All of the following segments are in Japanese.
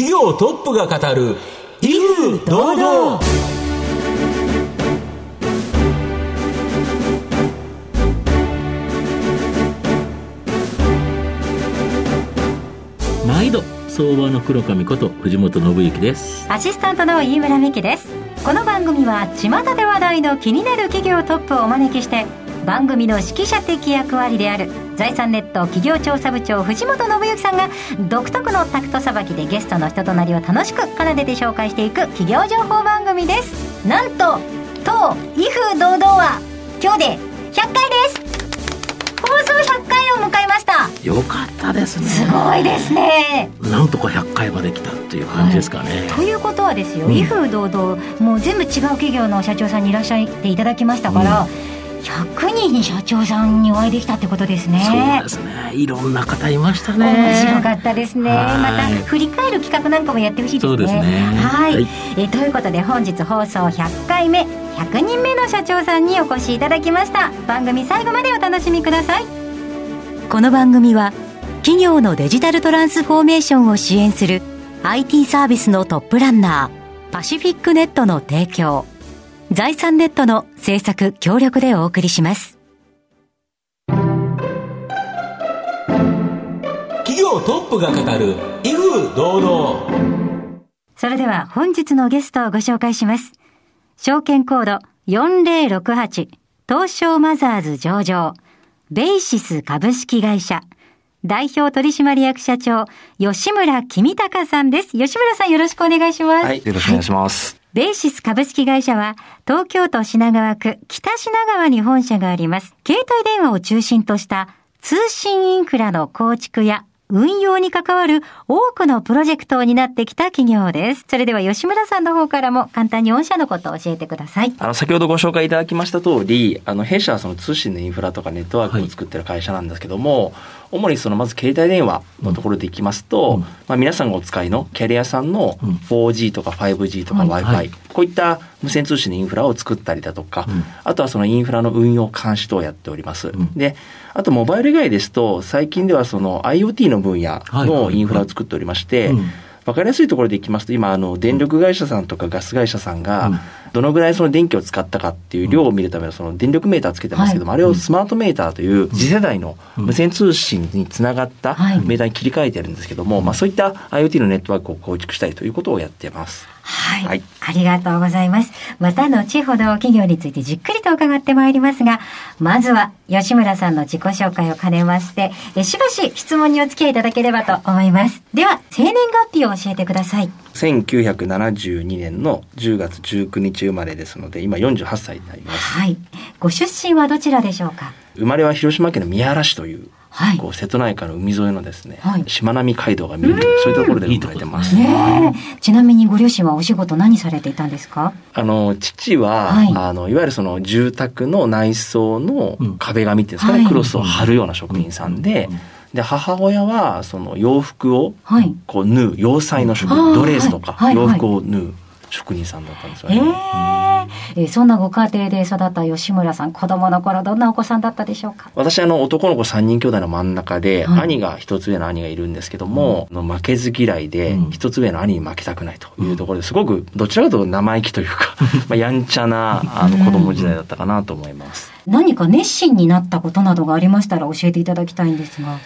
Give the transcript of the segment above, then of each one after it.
企業トップが語る威風堂々。毎度相場の黒髪こと藤本信之です。アシスタントの飯村美希です。この番組は巷で話題の気になる企業トップをお招きして番組の指揮者的役割である財産ネット企業調査部長藤本信之さんが独特のタクトさばきでゲストの人となりを楽しく奏でて紹介していく企業情報番組です。なんと当威風堂々は今日で100回です。放送100回を迎えました。よかったですね。すごいですね。なんとか100回まで来たっていう感じですかね、はい、ということはですよ、うん威風堂々もう全部違う企業の社長さんにいらっしゃっていただきましたから、100人に社長さんにお会いできたってことですね。そうですね。いろんな方いましたね。面白かったですね。はい。また振り返る企画なんかもやってほしいですね。そうですね。はい、はい。えということで本日放送100回目100人目の社長さんにお越しいただきました。番組最後までお楽しみください。この番組は企業のデジタルトランスフォーメーションを支援する IT サービスのトップランナーパシフィックネットの提供財産ネットの制作協力でお送りします企業トップが語る威風堂々それでは本日のゲストをご紹介します。証券コード4068東証マザーズ上場ベイシス株式会社代表取締役社長吉村君隆さんです。吉村さんよろしくお願いします。はい、よろしくお願いします。ベイシス株式会社は、東京都品川区北品川に本社があります。携帯電話を中心とした通信インフラの構築や運用に関わる多くのプロジェクトを担ってきた企業です。それでは吉村さんの方からも簡単に御社のことを教えてください。あの、先ほどご紹介いただきました通り、あの、弊社はその通信のインフラとかネットワークを作ってる会社なんですけども、主にそのまず携帯電話のところでいきますと、うん。まあ皆さんがお使いのキャリアさんのうん。4G とか 5G とかはい。Wi-Fi、はいこういった無線通信のインフラを作ったりだとか、うん。あとはそのインフラの運用監視等をやっております。ん。で、あとモバイル以外ですと、最近ではその IoT の分野のインフラを作っておりまして、うん。わかりやすいところでいきますと、今、あの、電力会社さんとかガス会社さんが、どのぐらいその電気を使ったかっていう量を見るためのその電力メーターつけてますけども、はあれをスマートメーターという次世代の無線通信につながったはいメーターに切り替えてるんですけども、まあそういった IoT のネットワークを構築したいということをやってます。はい。はいありがとうございます。また後ほど企業についてじっくりと伺ってまいりますが、まずは吉村さんの自己紹介を兼ねまして、えしばし質問にお付き合いいただければと思います。では、生年月日を教えてください。1972年の10月19日生まれですので、今48歳になります。はい。ご出身はどちらでしょうか？生まれは広島県の宮原市という、はい。こう瀬戸内海の海沿いのですね、はい。しまなみ海道が見える、そういうところで生まれてます。ねえ。ちなみにご両親はお仕事何されていたんですか？あの、父は、はい。あの、いわゆるその住宅の内装のうん。壁紙っていうんですかね、はい。クロスを貼るような職人さんで、で、母親は、その洋服を、はい。こう縫う、洋裁の職人、ドレスとか、はい。はい。洋服を縫う職人さんだったんですよえね。ええそんなご家庭で育った吉村さん、子供の頃どんなお子さんだったでしょうか？私、あの、男の子3人兄弟の真ん中で、はい兄が一つ上の兄がいるんですけども、あの負けず嫌いでうん、一つ上の兄に負けたくないというところですごく、どちらかというと生意気というか、まあ、やんちゃな、あの、子供時代だったかなと思います。何か熱心になったことなどがありましたら教えていただきたいんですが。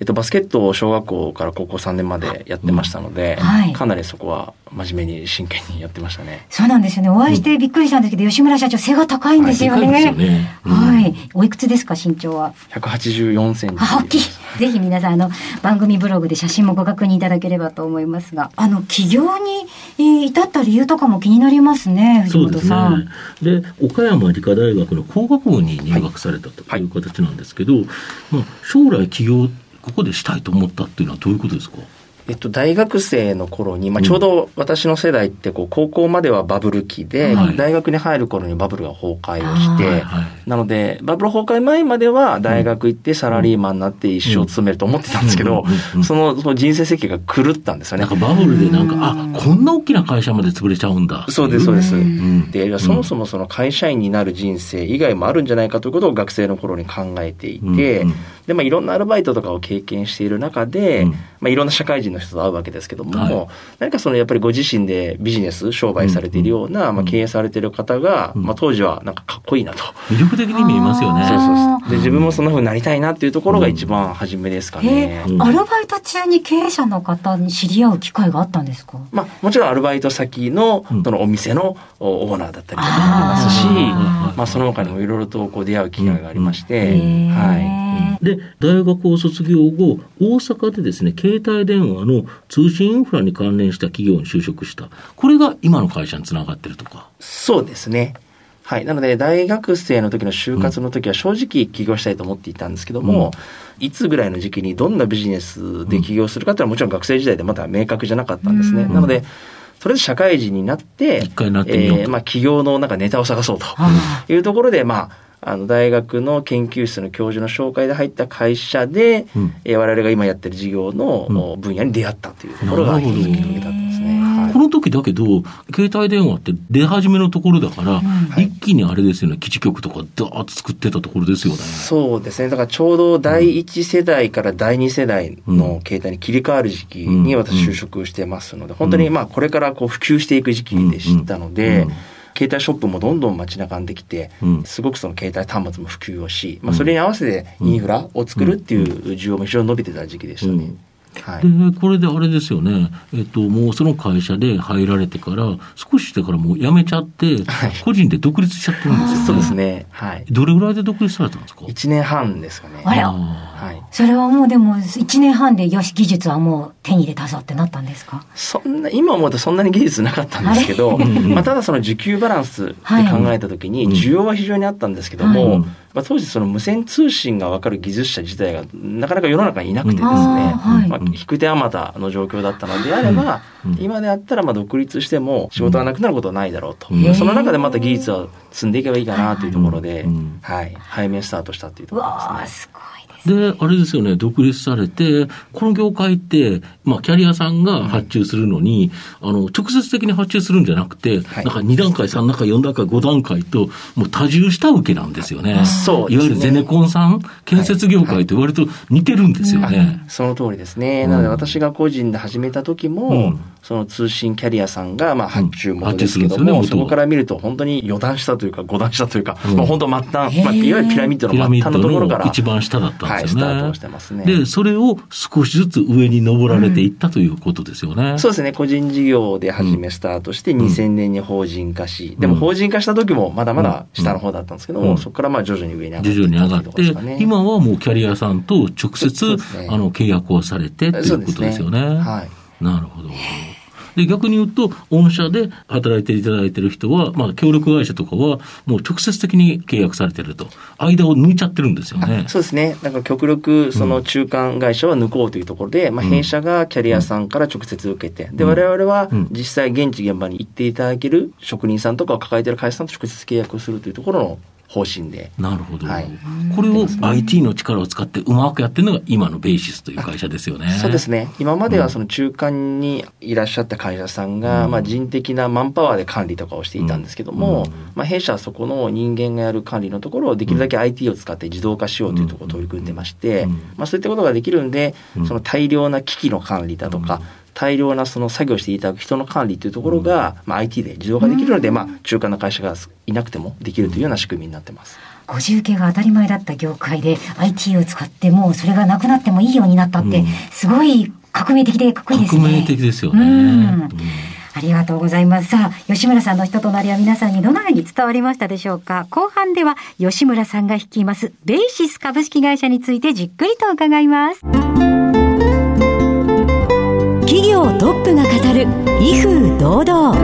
えっと、バスケットを小学校から高校3年までやってましたので、はいかなりそこは真面目に真剣にやってましたね。そうなんですよね。お会いしてびっくりしたんですけど、吉村社長背が高いんですよね。はいでかいですよねうんはい。おいくつですか、身長は？184センチ。あ、大きい。ぜひ皆さん、あの、番組ブログで写真もご確認いただければと思いますが、あの、起業に、えー至った理由とかも気になりますね、藤そうですね本さん。。で、岡山理科大学の工学部に入学されたという形なんですけど、まあ、将来起業、ここでしたいと思ったっていうのはどういうことですか？えっと、大学生の頃に、まあ、うん。ちょうど私の世代ってこう高校まではバブル期で、はい。大学に入る頃にバブルが崩壊をして、なのでバブル崩壊前までは大学行ってサラリーマンになって一生勤めると思ってたんですけどうんうんうんうん、そのその人生設計が狂ったんですよね。なん。かバブルでなんか、あ、こんな大きな会社まで潰れちゃうんだ。そうです、そうです。ん。で、そもそもその会社員になる人生以外もあるんじゃないかということを学生の頃に考えていて、うんうん。で、まあ、いろんなアルバイトとかを経験している中で、うん。まあ、いろんな社会人の人と会うわけですけども、はい。何かそのやっぱりご自身でビジネス、商売されているような、まあ、経営されている方が、まあ、当時はなんかかっこいいなと。魅力的に見えますよね。そうそうあそう。で自分もそんな風になりたいなっていうところが一番初めですかへね。え、アルバイト中に経営者の方に知り合う機会があったんですか？まあ、もちろんアルバイト先のうん。そのお店のおオーナーだったりとかもありますし、あまあ、その他にもいろいろとこう出会う機会がありまして、はい。で、大学を卒業後、大阪でですね、携帯電話の通信インフラに関連した企業に就職した。これが今の会社につながってるとか。そうですね。はい。なので、大学生の時の就活の時は正直起業したいと思っていたんですけども、いつぐらいの時期にどんなビジネスで起業するかっていうのはもちろん学生時代でまだ明確じゃなかったんですね。うんなので、とりあえず社会人になって、一回なってえーまあ、起業のなんかネタを探そうとあいうところで、まあ、あの、大学の研究室の教授の紹介で入った会社で、うん。えー我々が今やってる事業の分野に出会ったというところがきっかけだったんですね。はい。この時だけど、携帯電話って出始めのところだから、一気にあれですよね、基地局とかダーッと作ってたところですよね。そうですね。だからちょうど第一世代から第二世代の携帯に切り替わる時期にうん。私就職してますので、本当にまあこれからこう普及していく時期でしたのうん。でうん、携帯ショップもどんどん街中にできてうん、すごくその携帯端末も普及をし、まあそれに合わせてインフラを作るっていう需要も非常に伸びてた時期でしたね。はい。で、これであれですよね、えっと、もうその会社で入られてから、少ししてからもう辞めちゃって、はい個人で独立しちゃってるんですよね。そうですね。はい。どれぐらいで独立されたんですか？一年半ですかね。あらあはい。それはもうでも1年半でよし技術はもう手に入れたぞってなったんですか？そんな、今思うとそんなに技術なかったんですけど、まあ、ただその需給バランスで考えたときに、はい。需要は非常にあったんですけども、はい。まあ、当時その無線通信が分かる技術者自体がなかなか世の中にいなくてですね、はい。まあ、引く手あまたの状況だったのであれば、うん。今であったらまあ独立しても仕事がなくなることはないだろうと。うんその中でまた技術を積んでいけばいいかなというところで、うんはい、早めにスタートしたというとうころですね。であれですよね、独立されて、この業界って、まあ、キャリアさんが発注するのに、あの、直接的に発注するんじゃなくて、はい。なんか2段階、3段階、4段階、5段階と、もう多重下請けなんですよね。そうですね。いわゆるゼネコンさん、建設業界と割と似てるんですよね。その通りですね。うん。なので私が個人で始めた時も、うん。その通信キャリアさんがまあ発注元ですけども、うん発注するんですよねそこから見ると本当に4段下というか5段下というか、うん。まあ本当末端、まあ、いわゆるピラミッドのピラミッ末端のところから、一番下だったですよね。スタートをしてますね。で、それを少しずつ上に登られていったということですよね。そうですね。個人事業で初めスタートして、2000年に法人化し、でも法人化した時もまだまだ下の方だったんですけども、うんそこからまあ徐々に上に上がって徐々に上がって、今はもうキャリアさんと直接、ねあの契約をされてっていうことですよね。はい。なるほど。で、逆に言うと、御社で働いていただいている人は、まあ、協力会社とかは、もう直接的に契約されてると。間を抜いちゃってるんですよね。そうですね。なんか極力、その中間会社は抜こうというところで、まあ、弊社がキャリアさんから直接受けて、で、我々はうん実際現地現場に行っていただける職人さんとかを抱えている会社さんと直接契約をするというところの方針で。なるほど。はい。これを IT の力を使ってうまくやってるのが今のベーシスという会社ですよね。そうですね。今まではその中間にいらっしゃった会社さんが、うん。まあ人的なマンパワーで管理とかをしていたんですけども、うん。まあ弊社はそこの人間がやる管理のところをできるだけ IT を使って自動化しようというところを取り組んでまして、うん。まあそういったことができるんで、うん。その大量な機器の管理だとか、大量なその作業していただく人の管理というところが、まあ IT で自動化できるので、まあ中間の会社がいなくてもできるというような仕組みになってます。ご自受けが当たり前だった業界で IT を使ってもうそれがなくなってもいいようになったって、うんすごい革命的でかっこいいですね。革命的ですよね。ありがとうございます。さあ、吉村さんの人となりは皆さんにどのように伝わりましたでしょうか後半では吉村さんが率いますベーシス株式会社についてじっくりと伺います。企業トップが語る威風堂々。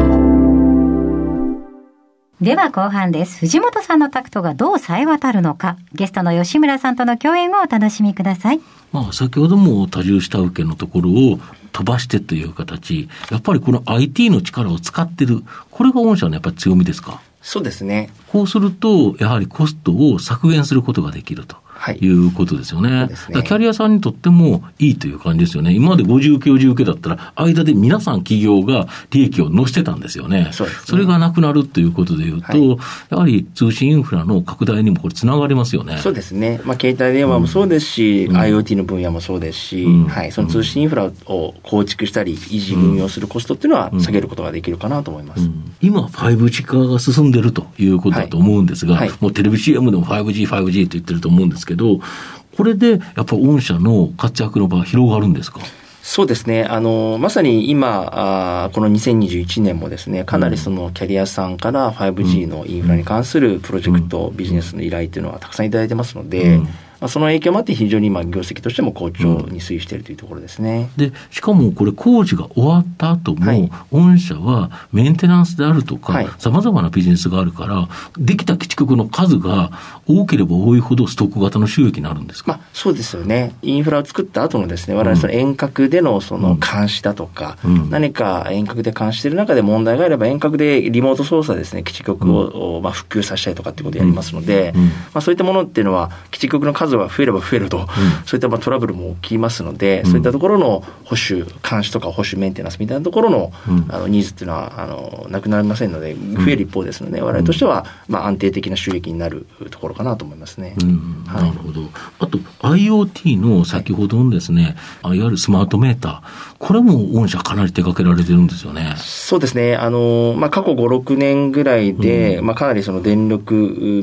では後半です。藤本さんのタクトがどう冴え渡るのか、ゲストの吉村さんとの共演をお楽しみください。まあ、先ほども多重下請けのところを飛ばしてという形、やっぱりこの IT の力を使ってる、これが御社のやっぱり強みですか？そうですね。こうすると、やはりコストを削減することができると。はい。いうことですよね。そうですね。だからキャリアさんにとってもいいという感じですよね。今まで50系、50系だったら、間で皆さん企業が利益を乗せてたんですよね。そね。れがなくなるということでいうと、はい。やはり通信インフラの拡大にもこれつながりますよね。そうですね、まあ、携帯電話もそうですし、IoT の分野もそうですし、うん。はい、その通信インフラを構築したり、維持、運用するコストっていうのは下げることができるかなと思います。うん。今、5G 化が進んでるということだと思うんですが、はい。はい。もうテレビ CM でも 5G、5G って言ってると思うんですけど、これでやっぱ御社の活躍の場が広がるんですか？そうですね。あの、まさに今、あーこの2021年もですね、かなりそのキャリアさんから 5G のインフラに関するプロジェクト、ビジネスの依頼というのはたくさんいただいてますので、うんまあ、その影響もあって非常に今業績としても好調に推移しているというところですね。で、しかもこれ工事が終わった後も、はい。御社はメンテナンスであるとはい。か、様々なビジネスがあるから、できた基地局の数が多ければ多いほどストック型の収益になるんですか、まあ、そうですよね。インフラを作った後のですね、我々その遠隔でのその監視だとか、うん。何か遠隔で監視している中で問題があれば遠隔でリモート操作ですね、基地局を、まあ、復旧させたりとかっていうことをやりますので、うん。まあ、そういったものっていうのは、基地局の数が増えれば増えると、そういったまあトラブルも起きますので、そういったところの保守、監視とか保守メンテナンスみたいなところの,、うん。あのニーズっていうのはあのなくなりませんので、増える一方ですので、我々としては、まあ、安定的な収益になるところかなと思いますね。うん、はい。なるほど。あと、IoT の先ほどのですね、い、わゆるスマートメーター、これも御社かなり手掛けられてるんですよね。そうですね。あの、まあ、過去5、6年ぐらいで、まあ、かなりその電力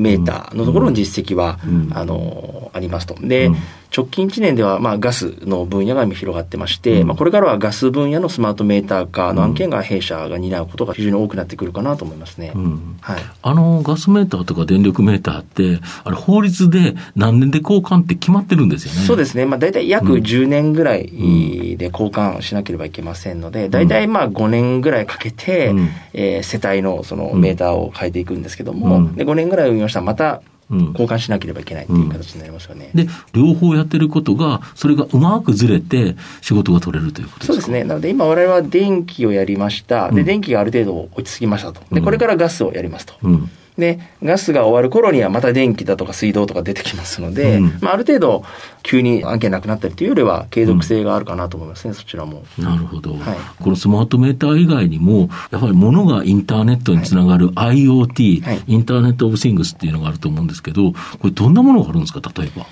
メーターのところの実績は、うんあの、ありますと。で、うん直近1年では、まあ、ガスの分野が今広がってまして、うんまあ、これからはガス分野のスマートメーター化の案件が弊社が担うことが非常に多くなってくるかなと思いますね。うんはい。あの、ガスメーターとか電力メーターって、あれ、法律で何年で交換って決まってるんですよね。そうですね。まあ、大体約10年ぐらいで交換しなければいけませんので、大体まあ5年ぐらいかけて、うんえー世帯のそのメーターを変えていくんですけども、うんで5年ぐらい運用したらまたうん交換しなければいけないっていう形になりますよね。で、両方やってることが、それがうまくずれて仕事が取れるということですか？そうですね。なので今我々は電気をやりました。で、電気がある程度落ち着きましたと。で、これからガスをやりますと。うん。で、ガスが終わる頃にはまた電気だとか水道とか出てきますので、うん。まあある程度急に案件なくなったりというよりは継続性があるかなと思いますね、そちらも。なるほど、はい。このスマートメーター以外にも、やはり物がインターネットにつながる IoT、はい。インターネットオブシングスっていうのがあると思うんですけど、これどんなものがあるんですか、例えば？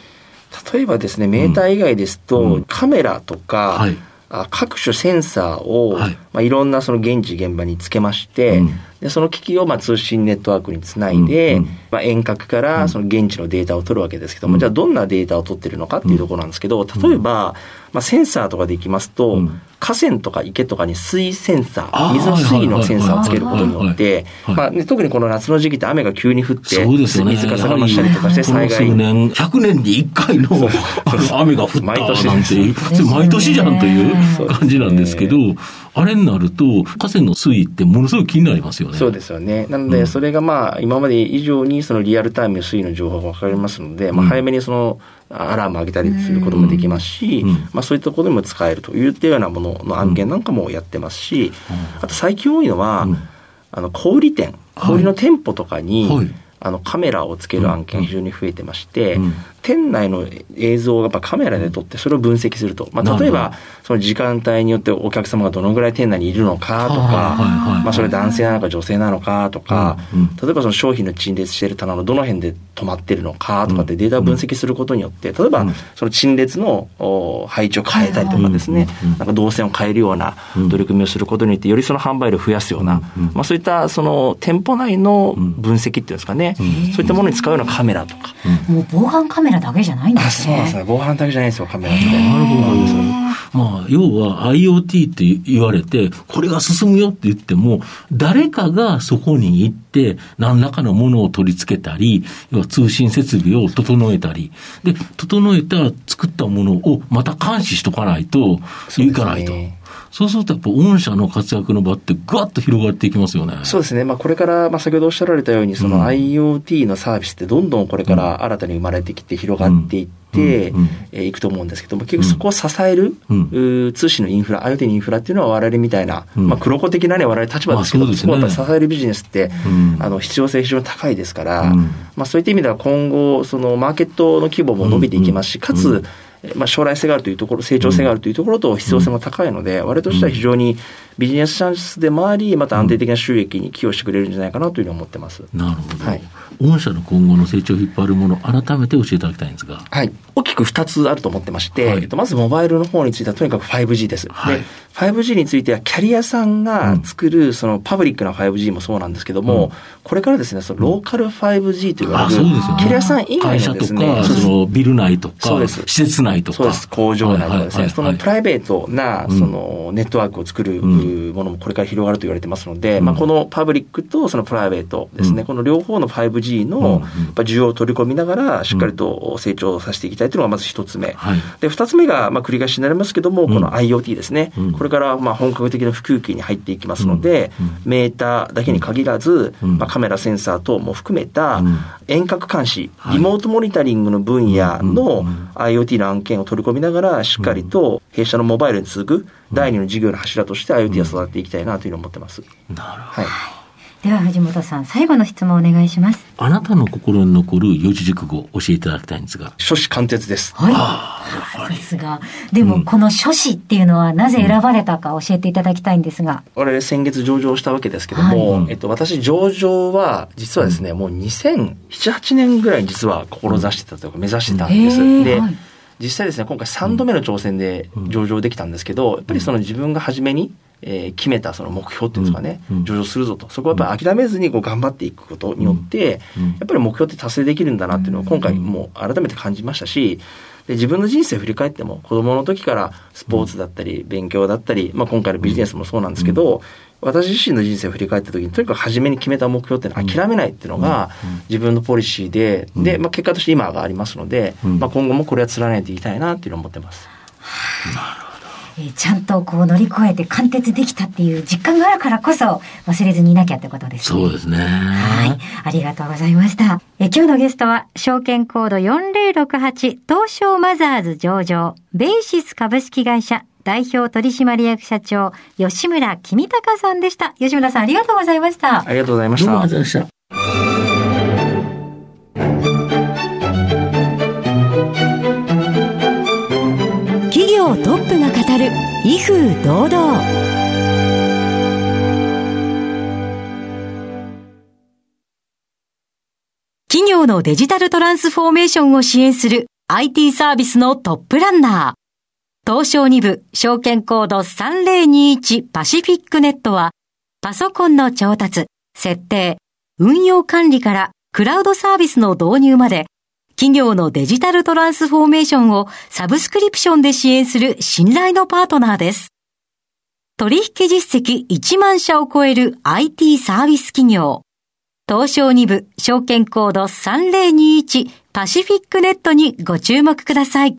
例えばですね、メーター以外ですと、うん。カメラとか、はい。あ各種センサーを、はいいまあ、いろんなその現地現場につけまして、うん。でその機器をまあ通信ネットワークにつないで、うんうん。まあ、遠隔からその現地のデータを取るわけですけども、うん。じゃあどんなデータを取ってるのかっていうところなんですけど、例えば、まあ、センサーとかでいきますと、うん。河川とか池とかに水センサあーー、水の水位のセンサーをつけることによって、まあね特にこの夏の時期って雨が急に降って、そうですよね。水かさが増したりとかして災害年、100年に1回の雨が降ったなんて毎年じゃんという感じなんですけど、あれになると、河川の水位ってものすごい気になりますよね。そうですよね。なので、それがまあ、今まで以上にそのリアルタイムで水位の情報が分かりますので、まあ、早めにその、アラーム上げたりすることもできますし、うん。まあ、そういったことにも使えるといったようなものの案件なんかもやってますし、あと最近多いのは、うん。あの、小売店、小売の店舗とかに、はい。あの、カメラをつける案件非常に増えてまして、うん。店内の映像をやっぱカメラで撮ってそれを分析すると。まあ、例えばその時間帯によってお客様がどのぐらい店内にいるのかとか、まあ、それ男性なのか女性なのかとか、例えばその商品の陳列している棚のどの辺で止まってるのかとかってデータを分析することによって、例えばうん。その陳列のお配置を変えたりとかですねなんか動線を変えるようなうん取り組みをすることによって、よりその販売量を増やすようなまあそういったその店舗内の分析っていうんですかね、そういったものに使うようなカメラとか。もう防犯カメラだけじゃないんですそうなんです。ね。ね。防犯だけじゃないですよ、カメラって。なるほど。まあ、要は IoT って言われて、これが進むよって言っても、誰かがそこに行って、何らかのものを取り付けたり、要は通信設備を整えたり、で、整えた作ったものをまた監視しとかないといかないと。ねそうするとやっぱ御社の活躍の場ってガッと広がっていきますよね。そうですね。まあ、これから、まあ、先ほどおっしゃられたように、その IoT のサービスってどんどんこれから新たに生まれてきて広がっていってえーいくと思うんですけども、結局そこを支える、うん。通信のインフラ、IoT のインフラっていうのは我々みたいな、うん。まあ、黒子的なね、我々立場ですけど、まあそこをやっぱり支えるビジネスって、うん。あの、必要性非常に高いですから、うん。まあ、そういった意味では今後、そのマーケットの規模も伸びていきますし、かつ、えーまあ、将来性があるというところ、成長性があるというところと必要性も高いので、我々としては非常にビジネスチャンスでもあり、また安定的な収益に寄与してくれるんじゃないかなというふうに思ってます。なるほど。はい御社の今後の成長を引っ張るもの、改めて教えていただきたいんですが。はい。大きく2つあると思ってまして、はいえっと、まずモバイルの方についてはとにかく 5G です。はいで、5G についてはキャリアさんが作るそのパブリックな 5G もそうなんですけども、うん。これからですね、そのローカル 5G というあ、われる、ね。キャリアさん以外のですね、か、そのビル内とか施設内とか。そうです。工場内とかですね、そのプイライベートな、うん。その、ネットワークを作るうん。ものもこれから広がると言われてますので、うん。まあ、このパブリックとそのプライベートですね、うん。この両方の 5G うんの、需要を取り込みながら、しっかりと成長させていきたいというのがまず一つ目。はい。で、二つ目が、まあ、繰り返しになりますけども、うん。この IoT ですね。うん。これから、まあ、本格的な普及期に入っていきますので、メーターだけに限らず、うん。まあ、カメラ、センサー等も含めたうん、遠隔監視、はい。リモートモニタリングの分野うんのうん。IoT の案件を取り込みながら、しっかりと弊社のモバイルに続く第二の事業の柱として IoT を育てていきたいなというふうに思ってます。なるほど。はい。では藤本さん最後の質問お願いします。あなたの心に残る四字熟語を教えていただきたいんですが。初子貫徹です。はい。ですが。でもこの書士っていうのはなぜ選ばれたか教えていただきたいんですが、我々先月上場したわけですけども、はいえっと、私上場は、実はですね、もう2007、8年ぐらいに実は志してたというか目指してたんです。で、はい実際ですね、今回3度目の挑戦で上場できたんですけど、やっぱりその自分が初めに、えー決めたその目標っていうんですかね、上場するぞと。そこはやっぱり諦めずにこう頑張っていくことによって、うん。やっぱり目標って達成できるんだなっていうのを今回もう改めて感じましたし、で自分の人生を振り返っても子供の時からスポーツだったり勉強だったり、まあ、今回のビジネスもそうなんですけど、私自身の人生を振り返った時にとにかく初めに決めた目標っていうのは諦めないっていうのが自分のポリシーで、で、まあ、結果として今がありますので、うん。まあ、今後もこれは貫いていきたいなっていうのを思ってます。えーちゃんとこう乗り越えて貫徹できたっていう実感があるからこそ忘れずにいなきゃってことですね。そうですね。はい。ありがとうございました。え今日のゲストは、証券コード4068東証マザーズ上場、ベイシス株式会社代表取締役社長、吉村君隆さんでした。吉村さんありがとうございました。ありがとうございましどうもあたりがとうございました。企業トップが語る威風堂々。企業のデジタルトランスフォーメーションを支援する IT サービスのトップランナー。東証2部証券コード3021パシフィックネットはパソコンの調達、設定、運用管理からクラウドサービスの導入まで企業のデジタルトランスフォーメーションをサブスクリプションで支援する信頼のパートナーです。取引実績1万社を超える IT サービス企業。東証2部証券コード3021パシフィックネットにご注目ください。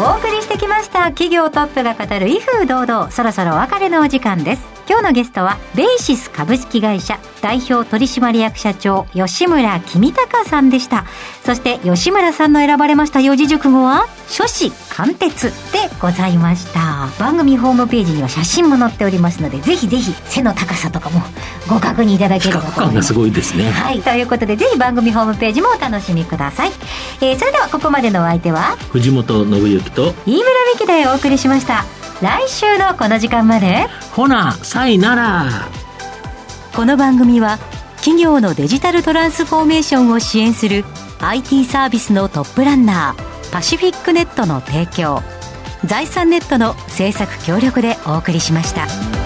お送りしてきました企業トップが語る威風堂々そろそろお別れのお時間です今日のゲストはベイシス株式会社代表取締役社長吉村君隆さんでしたそして吉村さんの選ばれました四字熟語は初子貫徹でございました番組ホームページには写真も載っておりますのでぜひぜひ背の高さとかもご確認いただけ比ればと思います較感がすごいですね。はい。ということで、ぜひ番組ホームページもお楽しみください。えー、それではここまでのお相手は、藤本信之と、飯村美希でお送りしました。来週のこの時間まで、ほな、さいなら。この番組は企業のデジタルトランスフォーメーションを支援する IT サービスのトップランナーパシフィックネットの提供財産ネットの制作協力でお送りしました。